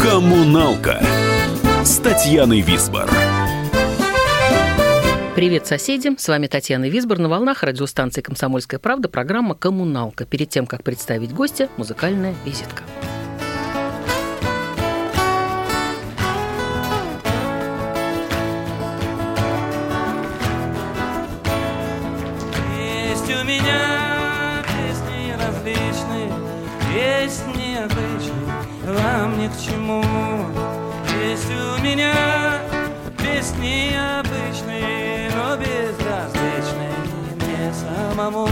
Коммуналка с Татьяной Висбор. Привет соседям, с вами Татьяна Висбор на волнах радиостанции «Комсомольская правда» программа «Коммуналка». Перед тем, как представить гостя, музыкальная визитка. Вам ни к чему. Есть у меня песни обычные, но безразличные мне самому.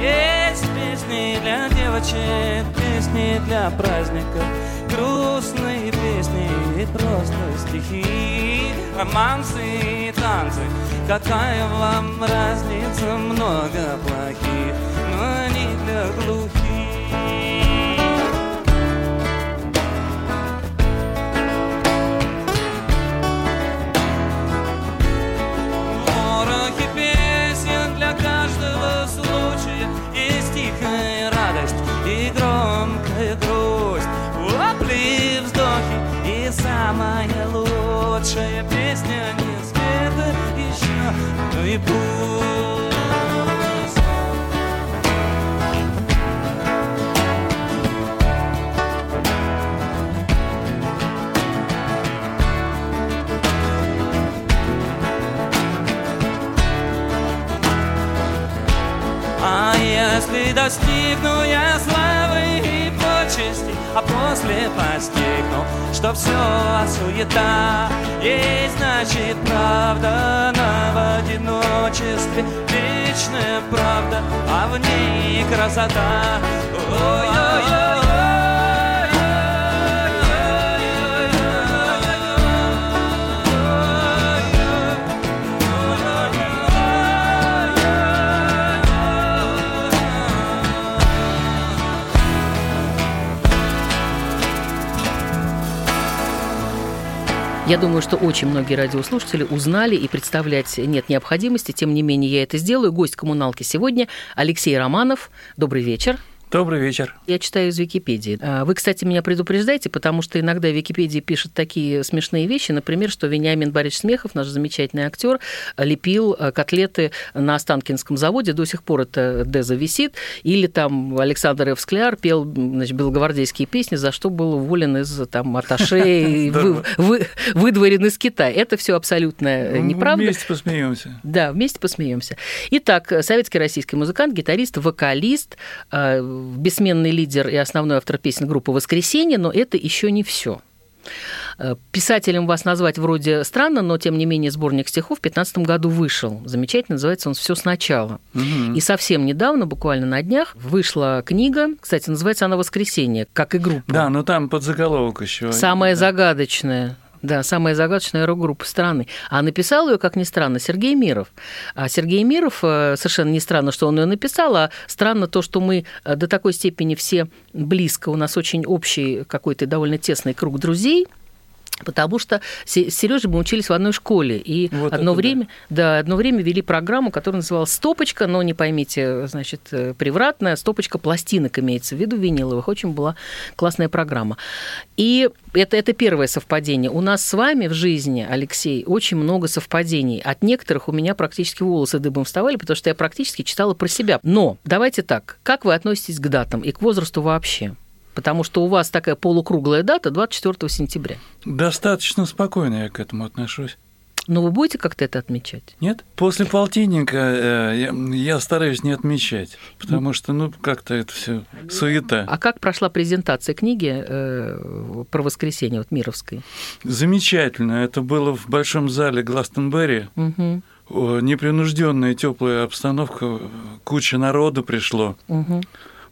Есть песни для девочек, песни для праздников, грустные песни просто стихи, романсы и танцы. Какая вам разница, много плохих, но не для глухих. Лучшая песня не спета еще, ну и пусть. А если достигну я славы после постигну, что все суета, есть значит правда на в одиночестве, вечная правда, а в ней красота. Я думаю, что очень многие радиослушатели узнали и представлять нет необходимости. Тем не менее, я это сделаю. Гость коммуналки сегодня Алексей Романов. Добрый вечер. Добрый вечер. Я читаю из Википедии. А, Вы, кстати, меня предупреждаете, потому что иногда в Википедии пишут такие смешные вещи, например, что Вениамин Борисович Смехов, наш замечательный актер, лепил а, котлеты на Останкинском заводе, до сих пор это деза висит, или там Александр Эвскляр пел значит, белогвардейские песни, за что был уволен из там, Аташе и вы- вы- выдворен из Китая. Это все абсолютно Ну, неправда. Вместе посмеемся. Да, вместе посмеемся. Итак, советский российский музыкант, гитарист, вокалист, э, бессменный лидер и основной автор песен группы «Воскресенье», но это еще не все. Писателем вас назвать вроде странно, но тем не менее сборник стихов в 2015 году вышел. Замечательно, называется он «Все сначала». И совсем недавно, буквально на днях, вышла книга, кстати, называется она «Воскресенье», как и группа. Да, но там подзаголовок еще. Самая Да. загадочная. Да, самая загадочная рок-группа страны. А написал ее, как ни странно, Сергей Миров. А Сергей Миров, э, совершенно не странно, что он ее написал, а странно то, что мы э, до такой степени все близко, у нас очень общий какой-то довольно тесный круг друзей, Потому что с Сережей мы учились в одной школе, и Вот одно время, да. одно время вели программу, которая называлась «Стопочка», но не поймите, значит, э, превратная, «Стопочка пластинок» имеется в виду, виниловых. Очень была классная программа. И это, это первое совпадение. У нас с вами в жизни, Алексей, очень много совпадений. От некоторых у меня практически волосы дыбом вставали, потому что я практически читала про себя. Но давайте так, как вы относитесь к датам и к возрасту вообще? Потому что у вас такая полукруглая дата 24 сентября. Достаточно спокойно я к этому отношусь. Но вы будете как-то это отмечать? Нет? После полтинника э, я, я стараюсь не отмечать, потому что, ну, как-то это все суета. А как прошла презентация книги э, про воскресенье вот Мировской? Замечательно. Это было в большом зале Гластенберри. Угу, Непринужденная теплая обстановка, куча народу пришло. угу.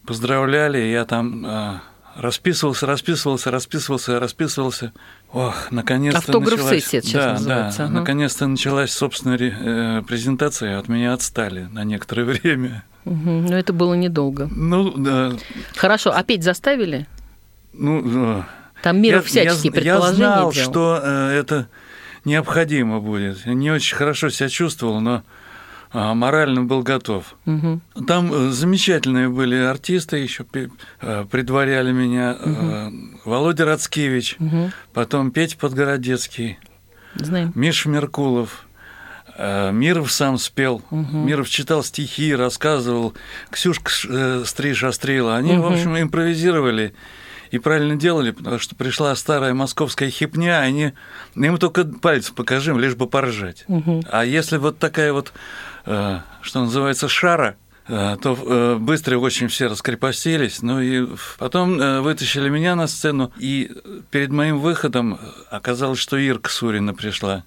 Поздравляли, я там э, расписывался, расписывался, расписывался, расписывался. Ох, наконец-то Автограф-сессия началась... это сейчас да, называется, Да, ага. наконец-то началась, собственно, ре- э, презентация, от меня отстали на некоторое время. Угу. Но это было недолго. Ну, да, Хорошо, а петь заставили? ну... э, Там Миров я- всяческие я, предположения Я знал, делал. что э, это необходимо будет. Я не очень хорошо себя чувствовал, но морально был готов. Мгм. Там э, замечательные были артисты, еще предваряли меня. э, Володя Рацкевич, Мгм. потом Петя Подгородецкий, Знаем. Миша Меркулов. э, Миров сам спел, Миров читал стихи, рассказывал, Ксюшка э, Стриж Острила. Они, в общем, импровизировали и правильно делали, потому что пришла старая московская хипня, они, им только пальцы покажем, лишь бы поржать. А если вот такая вот, э, что называется, шара, э, то э, быстро очень все раскрепостились. Ну и потом э, вытащили меня на сцену, и перед моим выходом оказалось, что Ирка Сурина пришла.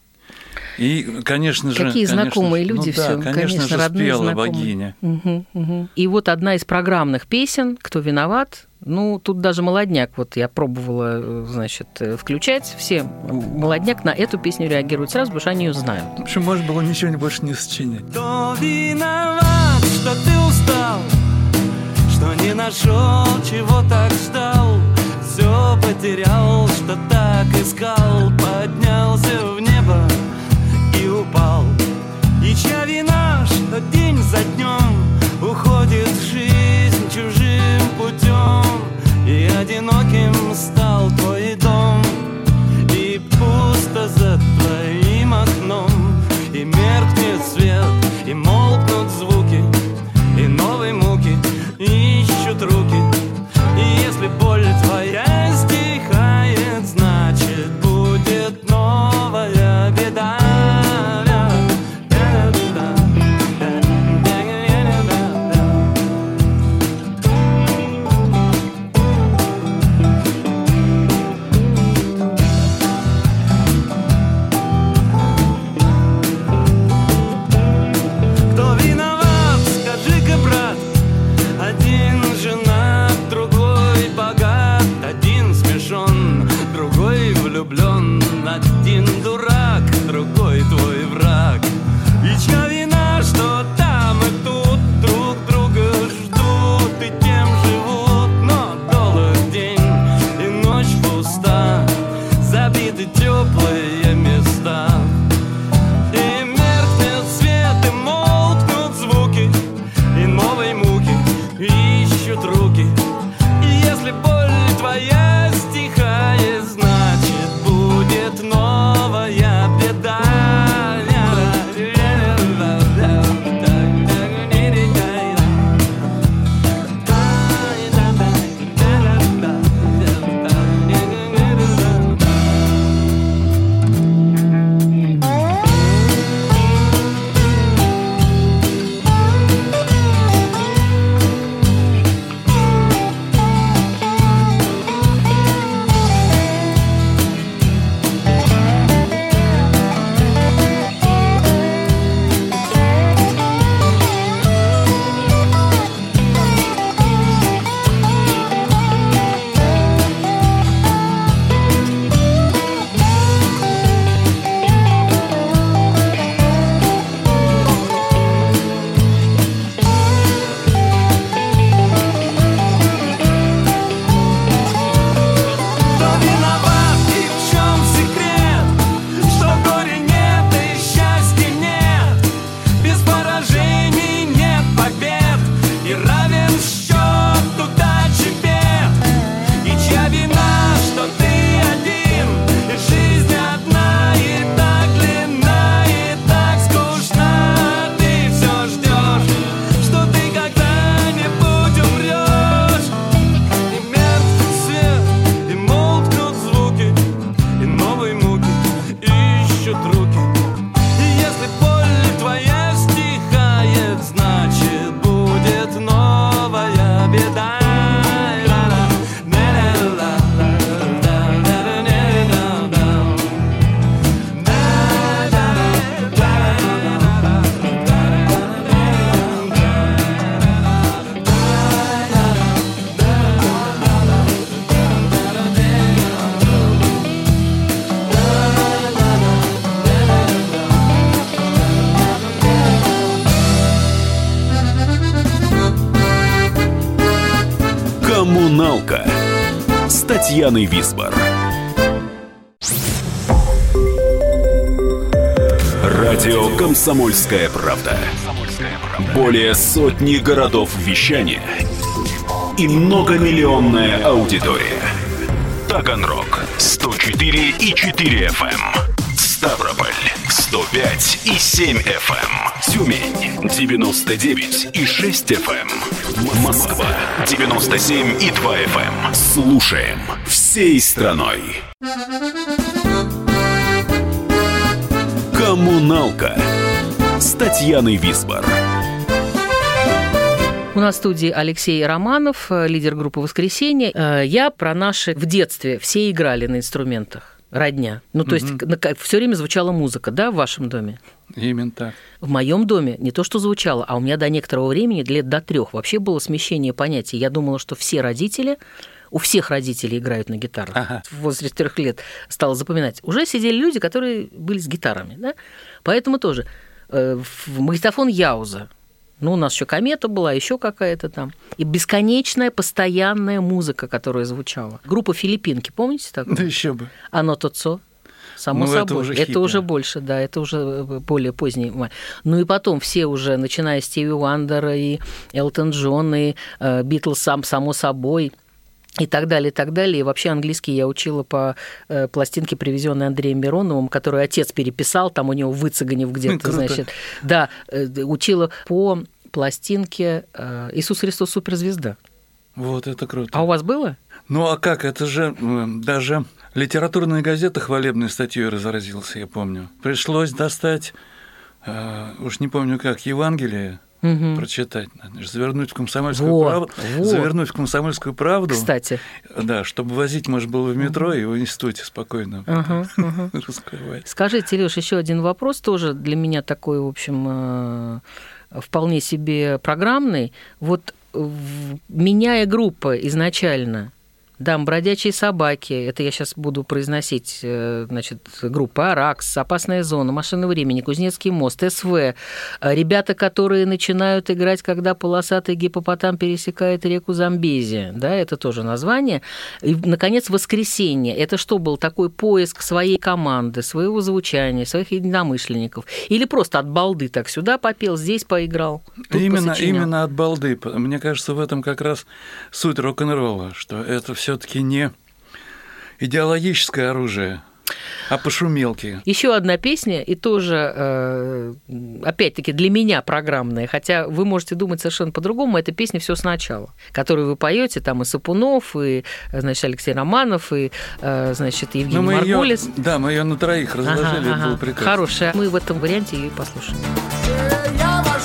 И, конечно же... Какие конечно знакомые же, ну люди да, все, конечно, же, родные спела знакомые. богиня. Мгм, мгм. И вот одна из программных песен «Кто виноват?» Ну, тут даже молодняк, вот я пробовала, э, значит, э, включать. Все молодняк на эту песню реагируют сразу, потому что они ее знают. В общем, можно было ничего больше не сочинять. Кто виноват, что ты устал, что не нашел, чего так ждал, все потерял, что так искал, поднялся в небо за днем уходит жизнь чужим путем, и одиноким стал твой «Коммуналка» с Татьяной Висбор. Радио «Комсомольская правда». Более сотни городов вещания и многомиллионная аудитория. Таганрог 104 и 4 FM. Эм. Ставрополь 105 и 7 FM. эм. Тюмень 99 и 6 FM. Москва 97 и 2 FM. Слушаем всей страной. Коммуналка с Татьяной Висбор. У нас в студии Алексей Романов, э, лидер группы «Воскресенье». Э, Я про наши в детстве все играли на инструментах. Родня. Ну, то есть все время звучала музыка, да, в вашем доме? Именно так. В моем доме не то, что звучало, а у меня до некоторого времени, лет до трех, вообще было смещение понятий. Я думала, что все родители, у всех родителей играют на гитарах. Ага. В возрасте трех лет стала запоминать. Уже сидели люди, которые были с гитарами, да? Поэтому тоже э, в магнитофон Яуза. Ну, у нас еще комета была, еще какая-то там. И бесконечная, постоянная музыка, которая звучала. Группа Филиппинки, помните такую? Да еще бы. Оно тоцо. Само Ну, это собой. уже это хит, уже да. больше, да, это уже э, более поздний. Ну и потом все уже, начиная с Стиви Уандера и Элтон Джон, и э, Битлз сам, само собой, и так далее, и так далее. И вообще английский я учила по э, пластинке, привезенной Андреем Мироновым, которую отец переписал, там у него выцеганив где-то, Круто. значит. Да, э, учила по пластинке э, «Иисус Христос суперзвезда». Вот это круто. А у вас было? Ну а как? Это же даже литературная газета хвалебной статьей разразился, я помню. Пришлось достать, э, уж не помню как, Евангелие Мгм. прочитать, надо завернуть в комсомольскую Во, правду, во. завернуть в комсомольскую правду, Кстати. да, чтобы возить можно было в метро и в институте спокойно Ага, ага. раскрывать. Скажите, Леш, еще один вопрос тоже для меня такой, в общем, э, вполне себе программный. Вот меняя группа изначально, дам бродячие собаки, это я сейчас буду произносить, э, значит, группа Аракс, Опасная зона, Машина времени, Кузнецкий мост, СВ, э, ребята, которые начинают играть, когда полосатый гипопотам пересекает реку Замбези, да, это тоже название. И, наконец, воскресенье. Это что был такой поиск своей команды, своего звучания, своих единомышленников? Или просто от балды так сюда попел, здесь поиграл? Именно, посочинял? именно от балды. Мне кажется, в этом как раз суть рок-н-ролла, что это все-таки не идеологическое оружие, а пошумелки. Еще одна песня, и тоже, э, опять-таки, для меня программная, хотя вы можете думать совершенно по-другому, эта песня все сначала, которую вы поете, там и Сапунов, и, значит, Алексей Романов, и, э, значит, Евгений Ну, мы её- Маргулис. да, мы ее на троих разложили, Ага, это ага. было прекрасно. Хорошая. Мы в этом варианте ее и послушаем. Я во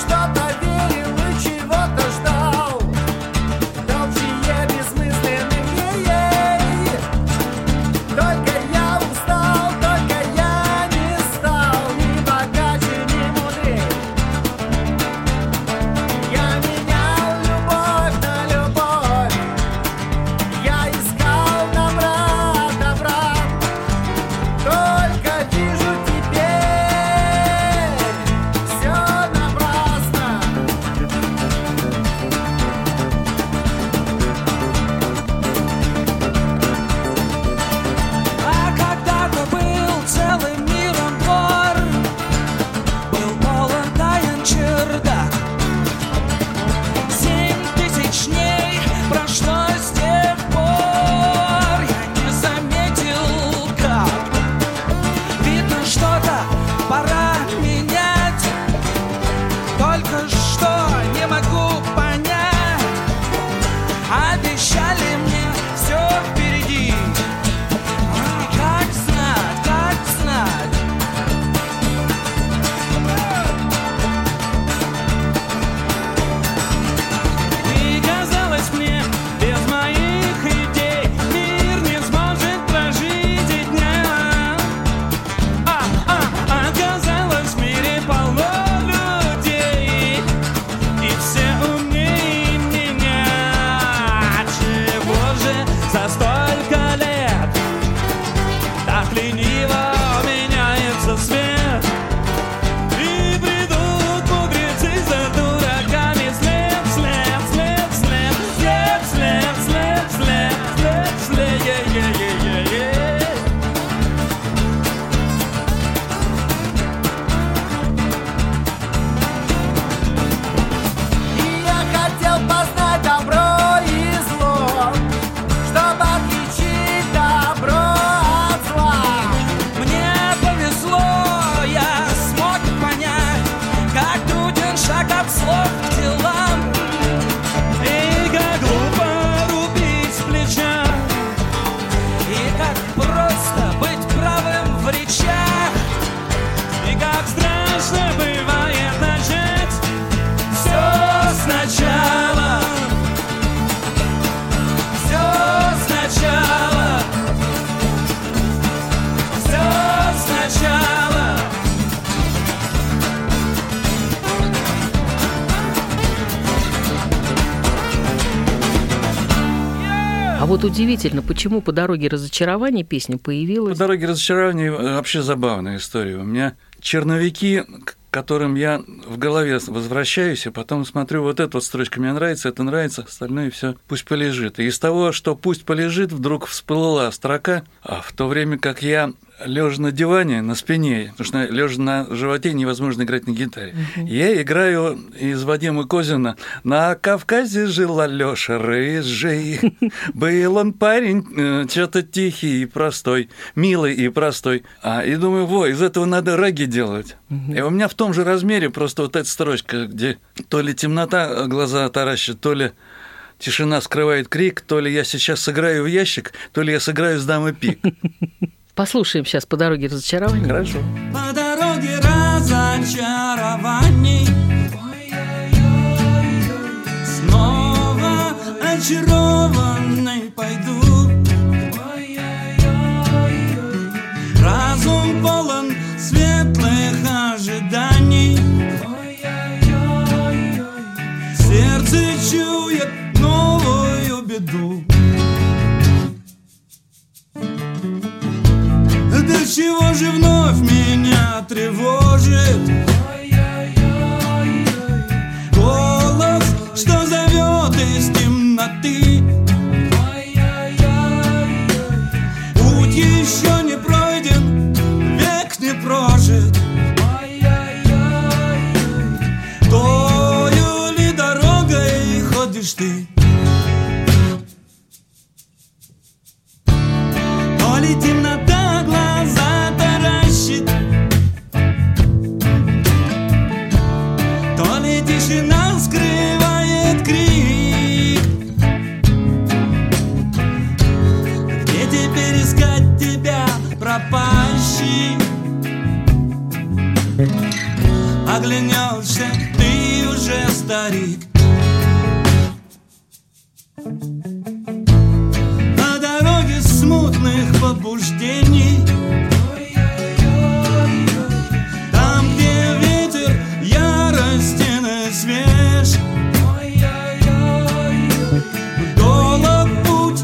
вот удивительно, почему по дороге разочарования песня По появилась. дороге разочарования э, вообще забавная история. У меня черновики, к которым я в голове возвращаюсь, и потом смотрю, вот эта вот строчка мне нравится, это нравится, остальное все пусть полежит. И из того, что пусть полежит, вдруг всплыла строка, а в то время как я лежа на диване, на спине, потому что лежа на животе невозможно играть на гитаре. Я играю из Вадима Козина «На Кавказе жил Алёша рыжий, был он парень что-то тихий и простой, милый и простой». А, и думаю, во, из этого надо раги делать. И у меня в том же размере просто вот эта строчка, где то ли темнота глаза таращит, то ли Тишина скрывает крик, то ли я сейчас сыграю в ящик, то ли я сыграю с дамы пик. Послушаем сейчас по дороге разочарования. Хорошо. По дороге разочарований Снова очарованный пойду чего же вновь меня тревожит? Голос, что зовет из темноты старик. На дороге смутных побуждений. Там, где ветер яростен и свеж Долг путь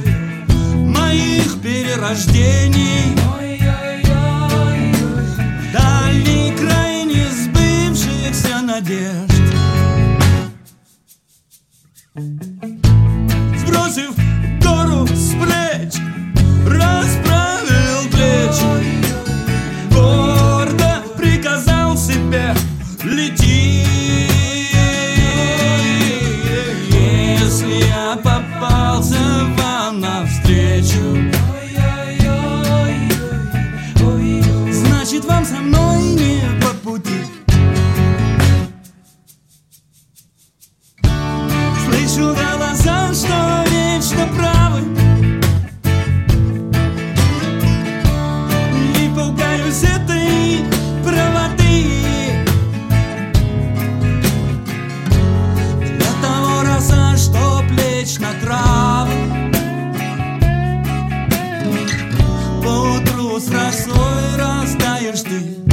моих перерождений С росой растаешь ты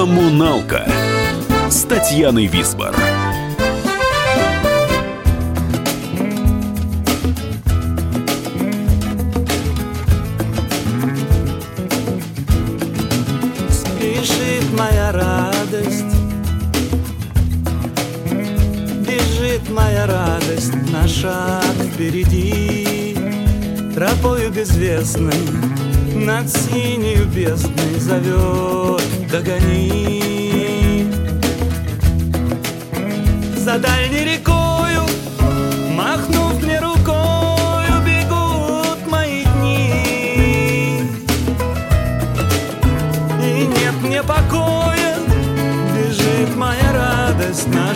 Коммуналка. С Татьяной Висбор. Спешит моя радость. Бежит моя радость на шаг впереди. Тропою безвестной над синею бездной зовет Догони. За дальней рекою Махнув мне рукою Бегут мои дни. И нет мне покоя, бежит моя радость на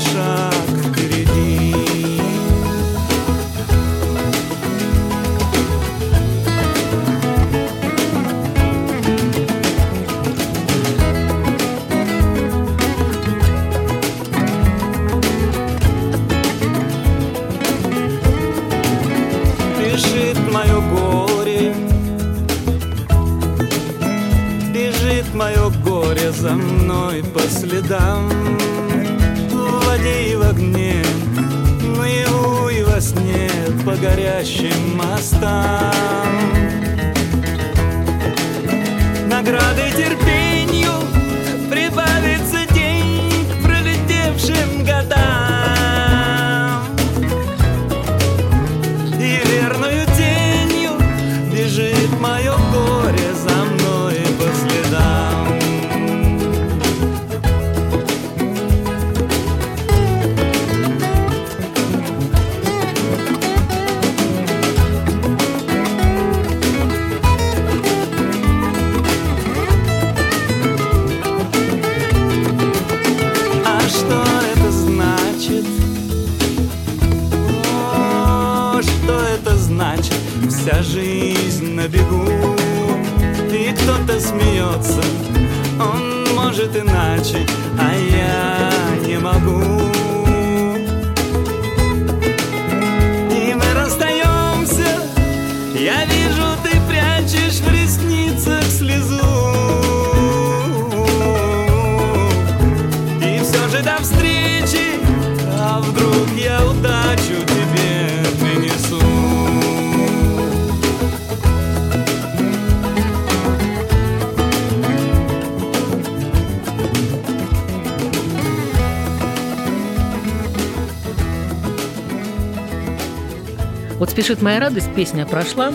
может иначе, а я не могу. И мы расстаемся Я вижу, «Спешит моя радость» песня прошла.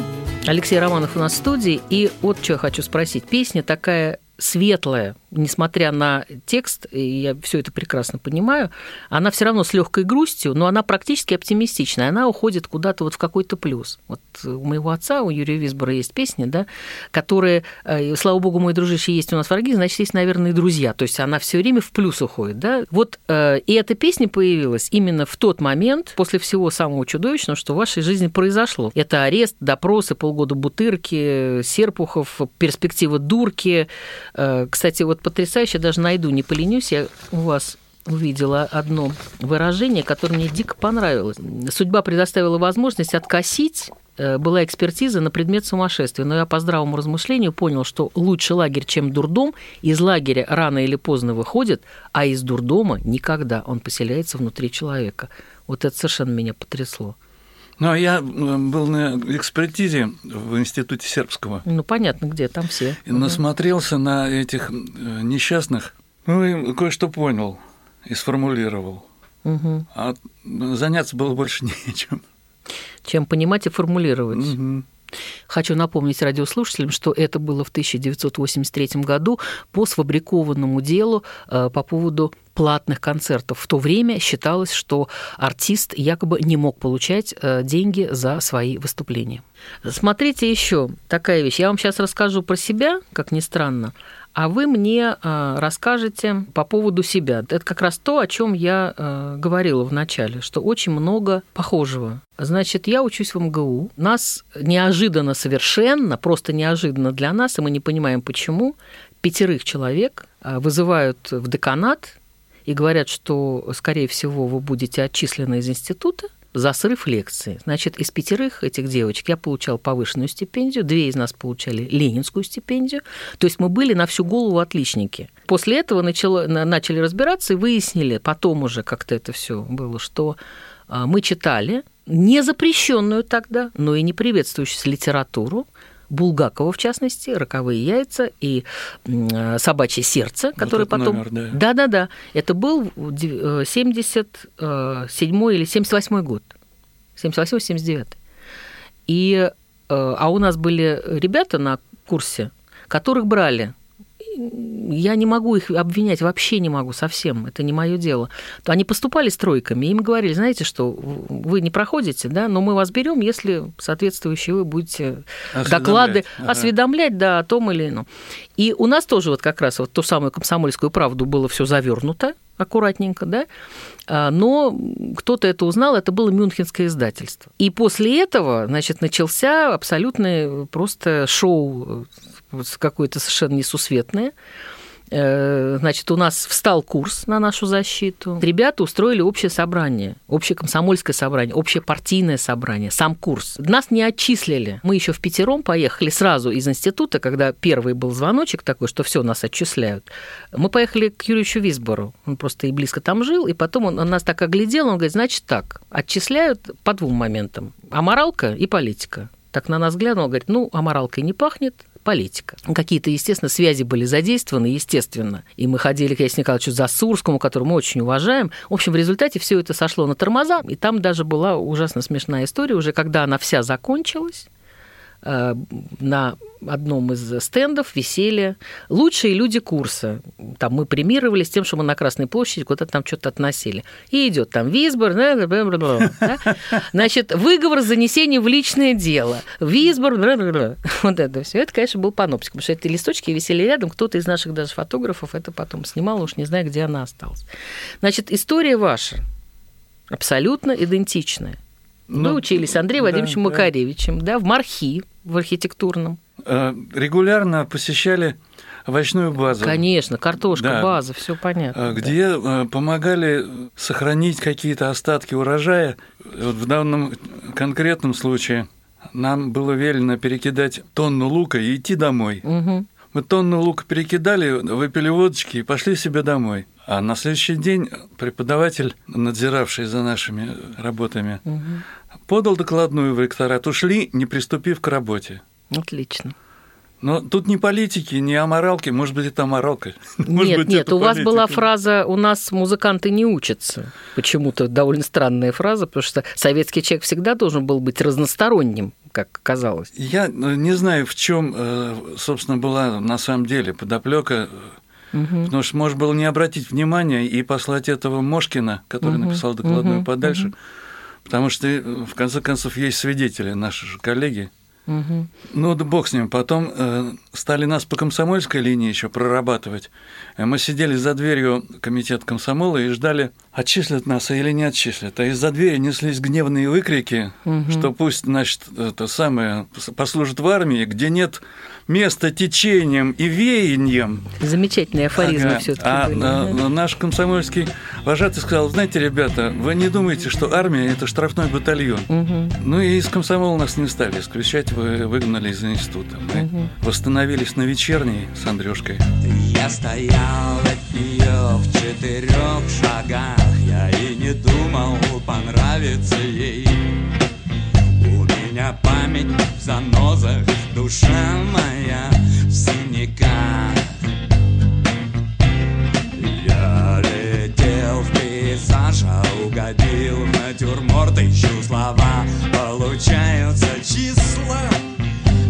Алексей Романов у нас в студии. И вот что я хочу спросить. Песня такая светлая, несмотря на текст, и я все это прекрасно понимаю, она все равно с легкой грустью, но она практически оптимистичная. Она уходит куда-то вот в какой-то плюс. Вот у моего отца, у Юрия Висбора есть песни, да, которые, э, слава богу, мой дружище есть у нас в Арге, значит, есть, наверное, и друзья. То есть она все время в плюс уходит, да. Вот э, и эта песня появилась именно в тот момент, после всего самого чудовищного, что в вашей жизни произошло. Это арест, допросы, полгода бутырки, Серпухов, перспектива дурки. Э, Кстати, вот потрясающе, даже найду, не поленюсь, я у вас увидела одно выражение, которое мне дико понравилось. Судьба предоставила возможность откосить э, была экспертиза на предмет сумасшествия, но я по здравому размышлению понял, что лучше лагерь, чем дурдом. Из лагеря рано или поздно выходит, а из дурдома никогда. Он поселяется внутри человека. Вот это совершенно меня потрясло. Ну, а я э, был на экспертизе в Институте Сербского. Ну, понятно, где, там все. И насмотрелся на этих э, несчастных, ну и кое-что понял и сформулировал. Мгм. А заняться было больше нечем. Чем понимать и формулировать. Мгм. Хочу напомнить радиослушателям, что это было в 1983 году по сфабрикованному делу э, по поводу платных концертов. В то время считалось, что артист якобы не мог получать э, деньги за свои выступления. Смотрите еще такая вещь. Я вам сейчас расскажу про себя, как ни странно, а вы мне э, расскажете по поводу себя. Это как раз то, о чем я э, говорила в начале, что очень много похожего. Значит, я учусь в МГУ. Нас неожиданно совершенно, просто неожиданно для нас, и мы не понимаем почему, пятерых человек э, вызывают в деканат и говорят, что, скорее всего, вы будете отчислены из института, за срыв лекции. Значит, из пятерых этих девочек я получал повышенную стипендию, две из нас получали ленинскую стипендию. То есть мы были на всю голову отличники. После этого начало, начали разбираться и выяснили, потом уже как-то это все было, что а, мы читали не запрещенную тогда, но и не приветствующуюся литературу, Булгакова, в частности, «Роковые яйца» и «Собачье сердце», который этот потом... номер, да. Да-да-да. Это был 77 или 78 год. 78-79. И, э, а у нас были ребята на курсе, которых брали я не могу их обвинять, вообще не могу совсем, это не мое дело. То они поступали с тройками, и им говорили, знаете, что вы не проходите, да, но мы вас берем, если соответствующие вы будете Осведомлять. доклады Ага. осведомлять, да, о том или ином. И у нас тоже вот как раз вот ту самую комсомольскую правду было все завернуто аккуратненько, да, А, но кто-то это узнал, это было мюнхенское издательство. И после этого, значит, начался абсолютный просто шоу э, какое-то совершенно несусветное. Э, Значит, у нас встал курс на нашу защиту. Ребята устроили общее собрание, общее комсомольское собрание, общее партийное собрание, сам курс. Нас не отчислили. Мы еще в пятером поехали сразу из института, когда первый был звоночек такой, что все нас отчисляют. Мы поехали к Юрьевичу Висбору. Он просто и близко там жил, и потом он, он нас так оглядел, он говорит, значит так, отчисляют по двум моментам. Аморалка и политика. Так на нас глянул, говорит, ну, аморалкой не пахнет, политика. Какие-то, естественно, связи были задействованы, естественно. И мы ходили к Ясне Николаевичу Засурскому, которого мы очень уважаем. В общем, в результате все это сошло на тормоза, и там даже была ужасно смешная история, уже когда она вся закончилась, на одном из стендов висели лучшие люди курса. Там мы премировались тем, что мы на Красной площади куда-то там что-то относили. И идет там Висбор, да, значит, выговор занесения в личное дело. Висбор, вот это все. Это, конечно, был паноптик, потому что эти листочки висели рядом. Кто-то из наших даже фотографов это потом снимал, уж не знаю, где она осталась. Значит, история ваша абсолютно идентичная. Вы Ну, учились с Андреем да, Владимировичем да. Макаревичем, да, в Мархи, в архитектурном. Э, Регулярно посещали овощную базу. Конечно, картошка, Да. база, все понятно. э, да. где э, помогали сохранить какие-то остатки урожая. Вот в данном конкретном случае нам было велено перекидать тонну лука и идти домой. Мгм. Мы тонну лука перекидали, выпили водочки и пошли себе домой. А на следующий день преподаватель, надзиравший за нашими работами, Мгм. подал докладную в ректорат. Ушли, не приступив к работе. Отлично. Но тут ни политики, ни аморалки, может быть, это аморалка. Нет, быть, нет, это у вас была политика. фраза «у нас музыканты не учатся». Почему-то довольно странная фраза, потому что советский человек всегда должен был быть разносторонним, как казалось. Я э, не знаю, в чем, собственно, была на самом деле подоплека, Мгм. потому что можно было не обратить внимания и послать этого Мошкина, который Мгм, написал докладную мгм, подальше, мгм. потому что, э, в конце концов, есть свидетели, наши же коллеги. Мгм. Ну, да бог с ним. Потом э, стали нас по комсомольской линии еще прорабатывать. Э, Мы сидели за дверью комитета комсомола и ждали, отчислят нас или не отчислят. А из-за двери неслись гневные выкрики, Мгм. что пусть, значит, это самое, послужит в армии, где нет места течением и веянием. Замечательные афоризмы Ага. все-таки А были. э, да. наш комсомольский вожатый сказал, знаете, ребята, вы не думайте, что армия – это штрафной батальон. Мгм. Ну и из комсомола нас не стали исключать, вы выгнали из института. Мы Мгм. восстановились на вечерней с Андрюшкой. Я стоял от нее в четырех шагах Я и не думал понравиться ей меня память в занозах Душа моя в синяках. Я летел в пейзаж, а угодил в натюрморт Ищу слова, получаются числа.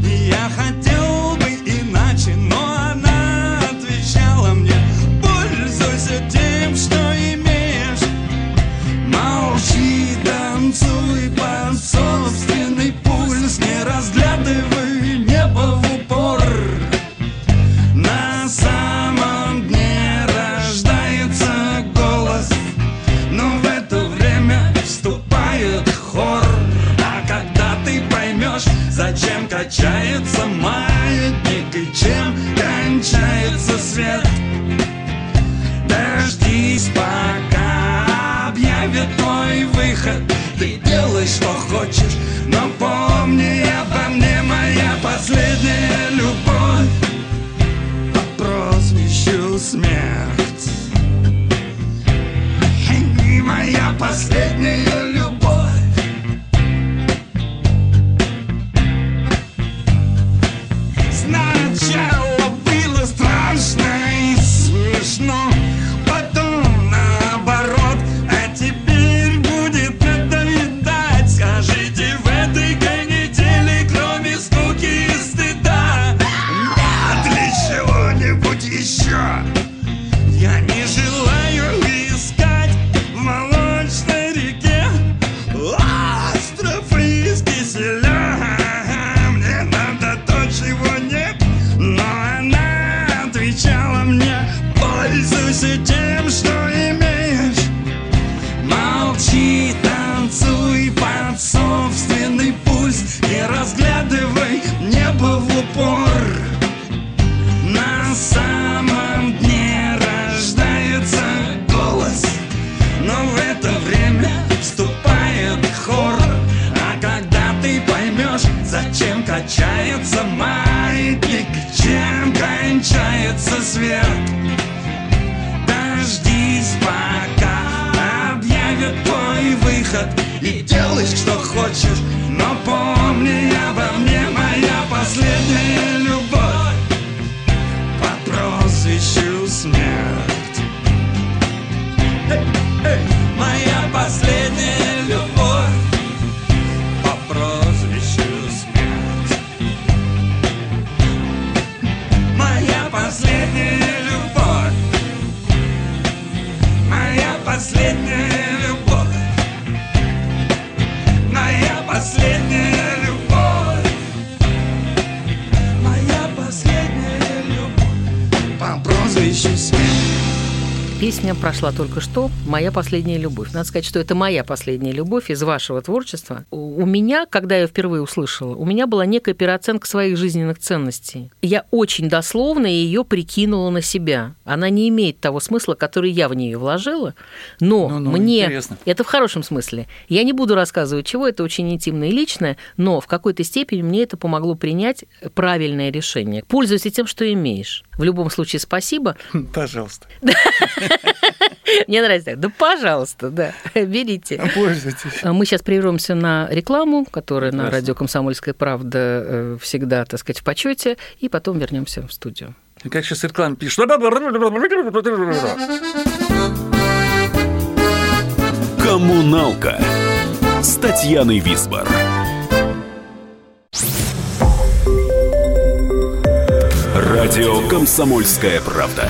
Я хотел peixes Песня прошла только что «Моя последняя любовь». Надо сказать, что это моя последняя любовь из вашего творчества. У меня, когда я впервые услышала, у меня была некая переоценка своих жизненных ценностей. Я очень дословно ее прикинула на себя. Она не имеет того смысла, который я в нее вложила, но Ну-ну, мне... интересно. Это в хорошем смысле. Я не буду рассказывать, чего, это очень интимное и личное, но в какой-то степени мне это помогло принять правильное решение. Пользуйся тем, что имеешь. В любом случае, спасибо. Пожалуйста. Мне нравится так. Да, пожалуйста, да, берите. Пользуйтесь. Мы сейчас прервемся на рекламу, которая на радио «Комсомольская правда» э, всегда, так сказать, в почете, и потом вернемся в студию. Как сейчас реклама пишет. Коммуналка с Татьяной Висбор. Радио «Комсомольская правда».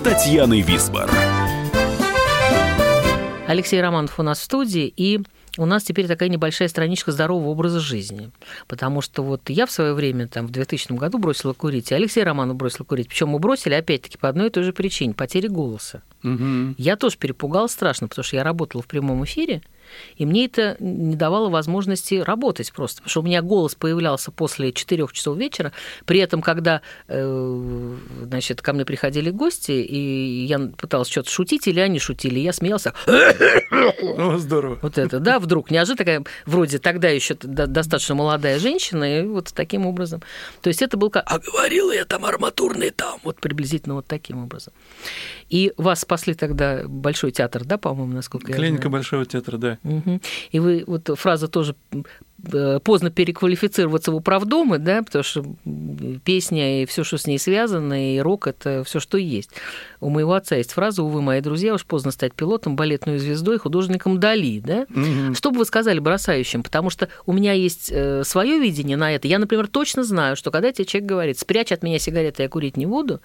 с Татьяной Висбор. Алексей Романов у нас в студии, и у нас теперь такая небольшая страничка здорового образа жизни. Потому что вот я в свое время, там, в 2000 году бросила курить, и Алексей Романов бросил курить. Причем мы бросили, опять-таки, по одной и той же причине – потери голоса. Мгм. Я тоже перепугалась страшно, потому что я работала в прямом эфире, и мне это не давало возможности работать просто. Потому что у меня голос появлялся после 4 часов вечера. При этом, когда э, значит, ко мне приходили гости, и я пыталась что-то шутить, или они шутили, я смеялся. О, здорово. Вот это, да, вдруг неожиданно такая, вроде тогда еще достаточно молодая женщина, и вот таким образом. То есть это был как, а говорила я там арматурный там, вот приблизительно вот таким образом. И вас спасли тогда Большой театр, да, по-моему, насколько я Клиника? Большого театра, да. Мгм. И вы, вот фраза тоже э, поздно переквалифицироваться в управдомы, да, потому что песня и все, что с ней связано, и рок это все, что есть. У моего отца есть фраза «Увы, мои друзья, уж поздно стать пилотом, балетной звездой, художником Дали». Да? Что бы вы сказали бросающим? Потому что у меня есть свое видение на это. Я, например, точно знаю, что когда тебе человек говорит «спрячь от меня сигареты, я курить не буду»,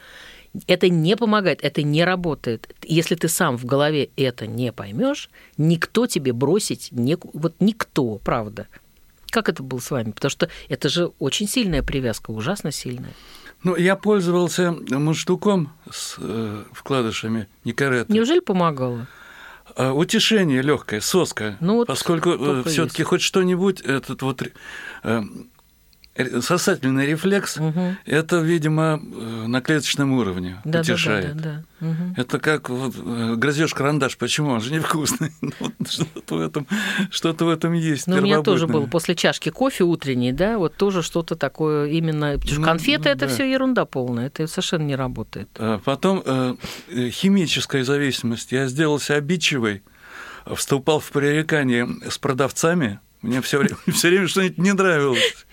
это не помогает, это не работает. Если ты сам в голове это не поймешь, никто тебе бросить не... Вот никто, правда. Как это было с вами? Потому что это же очень сильная привязка, ужасно сильная. Ну, я пользовался мундштуком с э, вкладышами Никаретта. Неужели помогало? А, Утешение легкое, соска. Ну вот поскольку только все-таки хоть что-нибудь этот вот э, сосательный рефлекс, Мгм. это, видимо, э, на клеточном уровне Да, да, да, утешает. да, да. Мгм. Это как вот, грызешь карандаш, почему он же невкусный? Ну, что-то в этом, что-то в этом есть. Ну, у меня тоже было после чашки кофе утренней, да, вот тоже что-то такое именно... Ну, конфеты это да. все ерунда полная, это совершенно не работает. А Потом э, э, химическая зависимость. Я сделался обидчивый, вступал в пререкание с продавцами. Мне все время, все время что-нибудь не нравилось.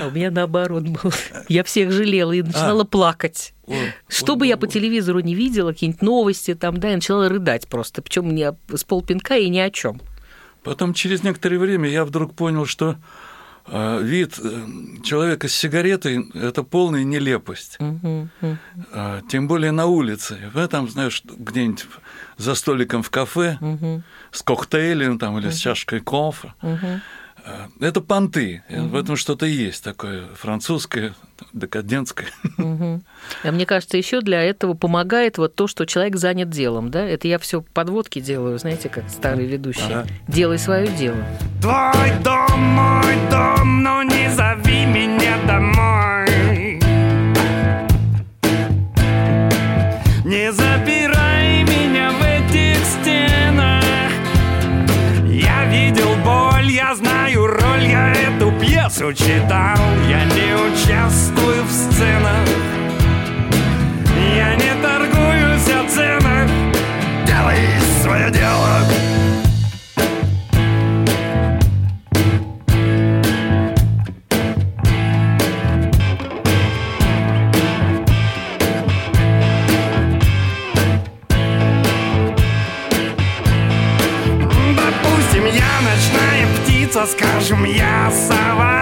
А у меня наоборот было. Я всех жалела и начинала плакать. О, Что о, бы я о, по телевизору не видела, какие-нибудь новости там, да, я начала рыдать просто. Причем не с полпинка и ни о чем. Потом через некоторое время я вдруг понял, что э, вид э, человека с сигаретой – это полная нелепость. А, Тем более на улице. В этом, знаешь, где-нибудь за столиком в кафе с коктейлем там, или с чашкой кофе. А, Это понты. В этом что-то есть такое французское, декадентское. А мне кажется, еще для этого помогает вот то, что человек занят делом, да? Это я все подводки делаю, знаете, как старый ведущий. Ага. Делай свое дело. Твой дом, мой дом, но не зови меня домой. Не запирай эту пьесу читал. Я не участвую в сценах. Я не торгуюсь о ценах. Делай свое дело. Скажем, я сова.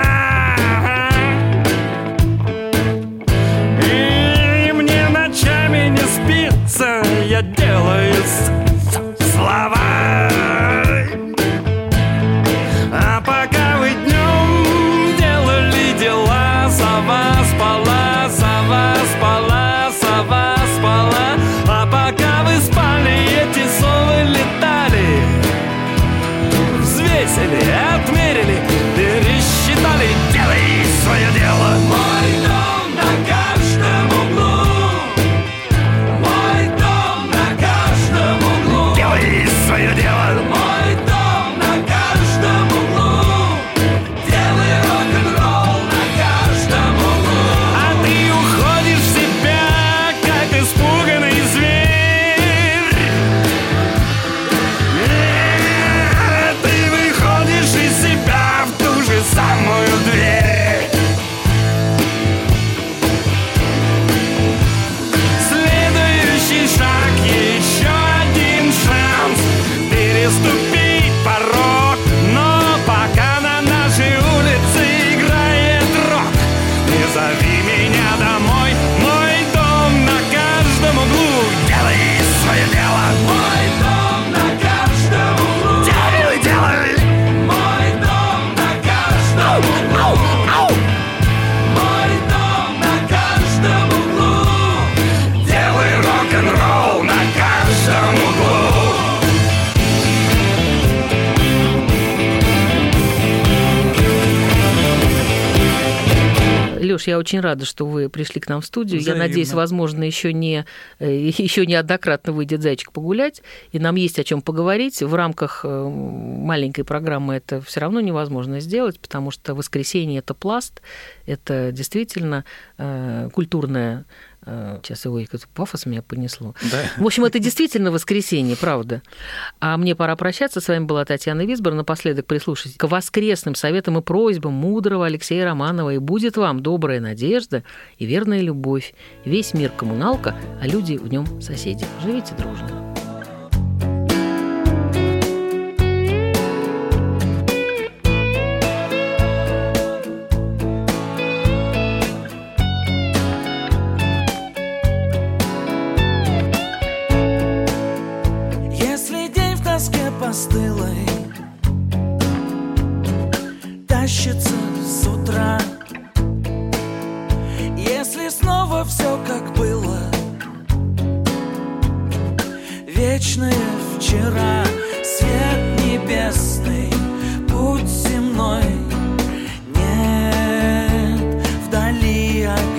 Очень рада, что вы пришли к нам в студию. Взаимно. Я надеюсь, возможно, еще не э, еще неоднократно выйдет зайчик погулять, и нам есть о чем поговорить. В рамках э, маленькой программы это все равно невозможно сделать, потому что воскресенье это пласт, это действительно э, культурное Э, Сейчас его какой-то пафос меня понесло. Да. В общем, это действительно воскресенье, правда. А мне пора прощаться. С вами была Татьяна Висбор. Напоследок прислушайтесь к воскресным советам и просьбам мудрого Алексея Романова. И будет вам добрая надежда и верная любовь. Весь мир коммуналка, а люди в нем соседи. Живите дружно. Тащится с утра. Если снова все как было Вечное вчера Свет небесный Путь земной. Нет вдали огня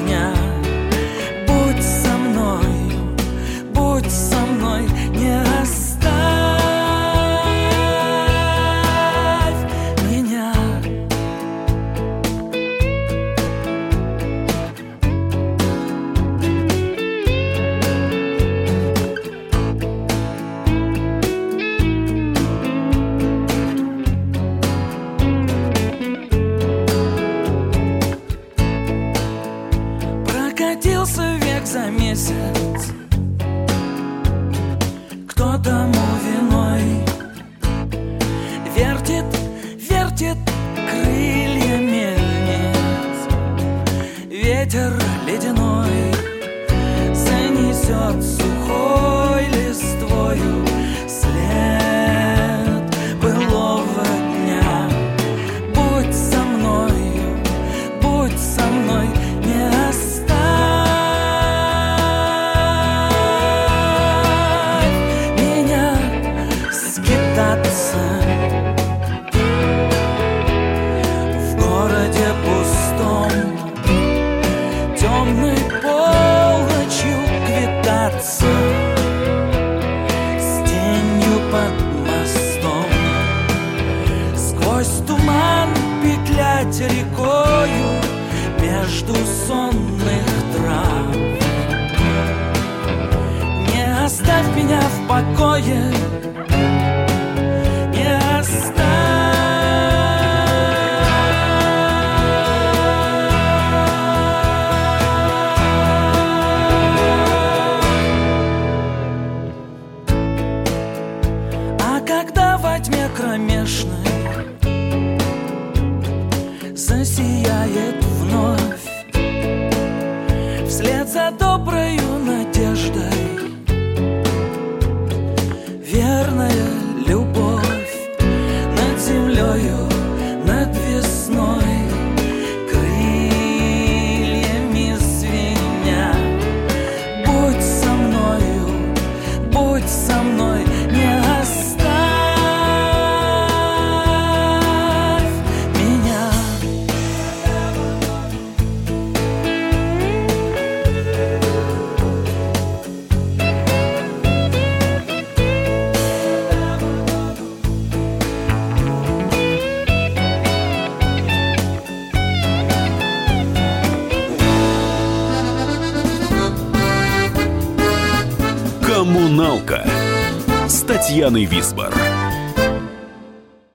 меня в покое «Коммуналка» с Татьяной Висбор.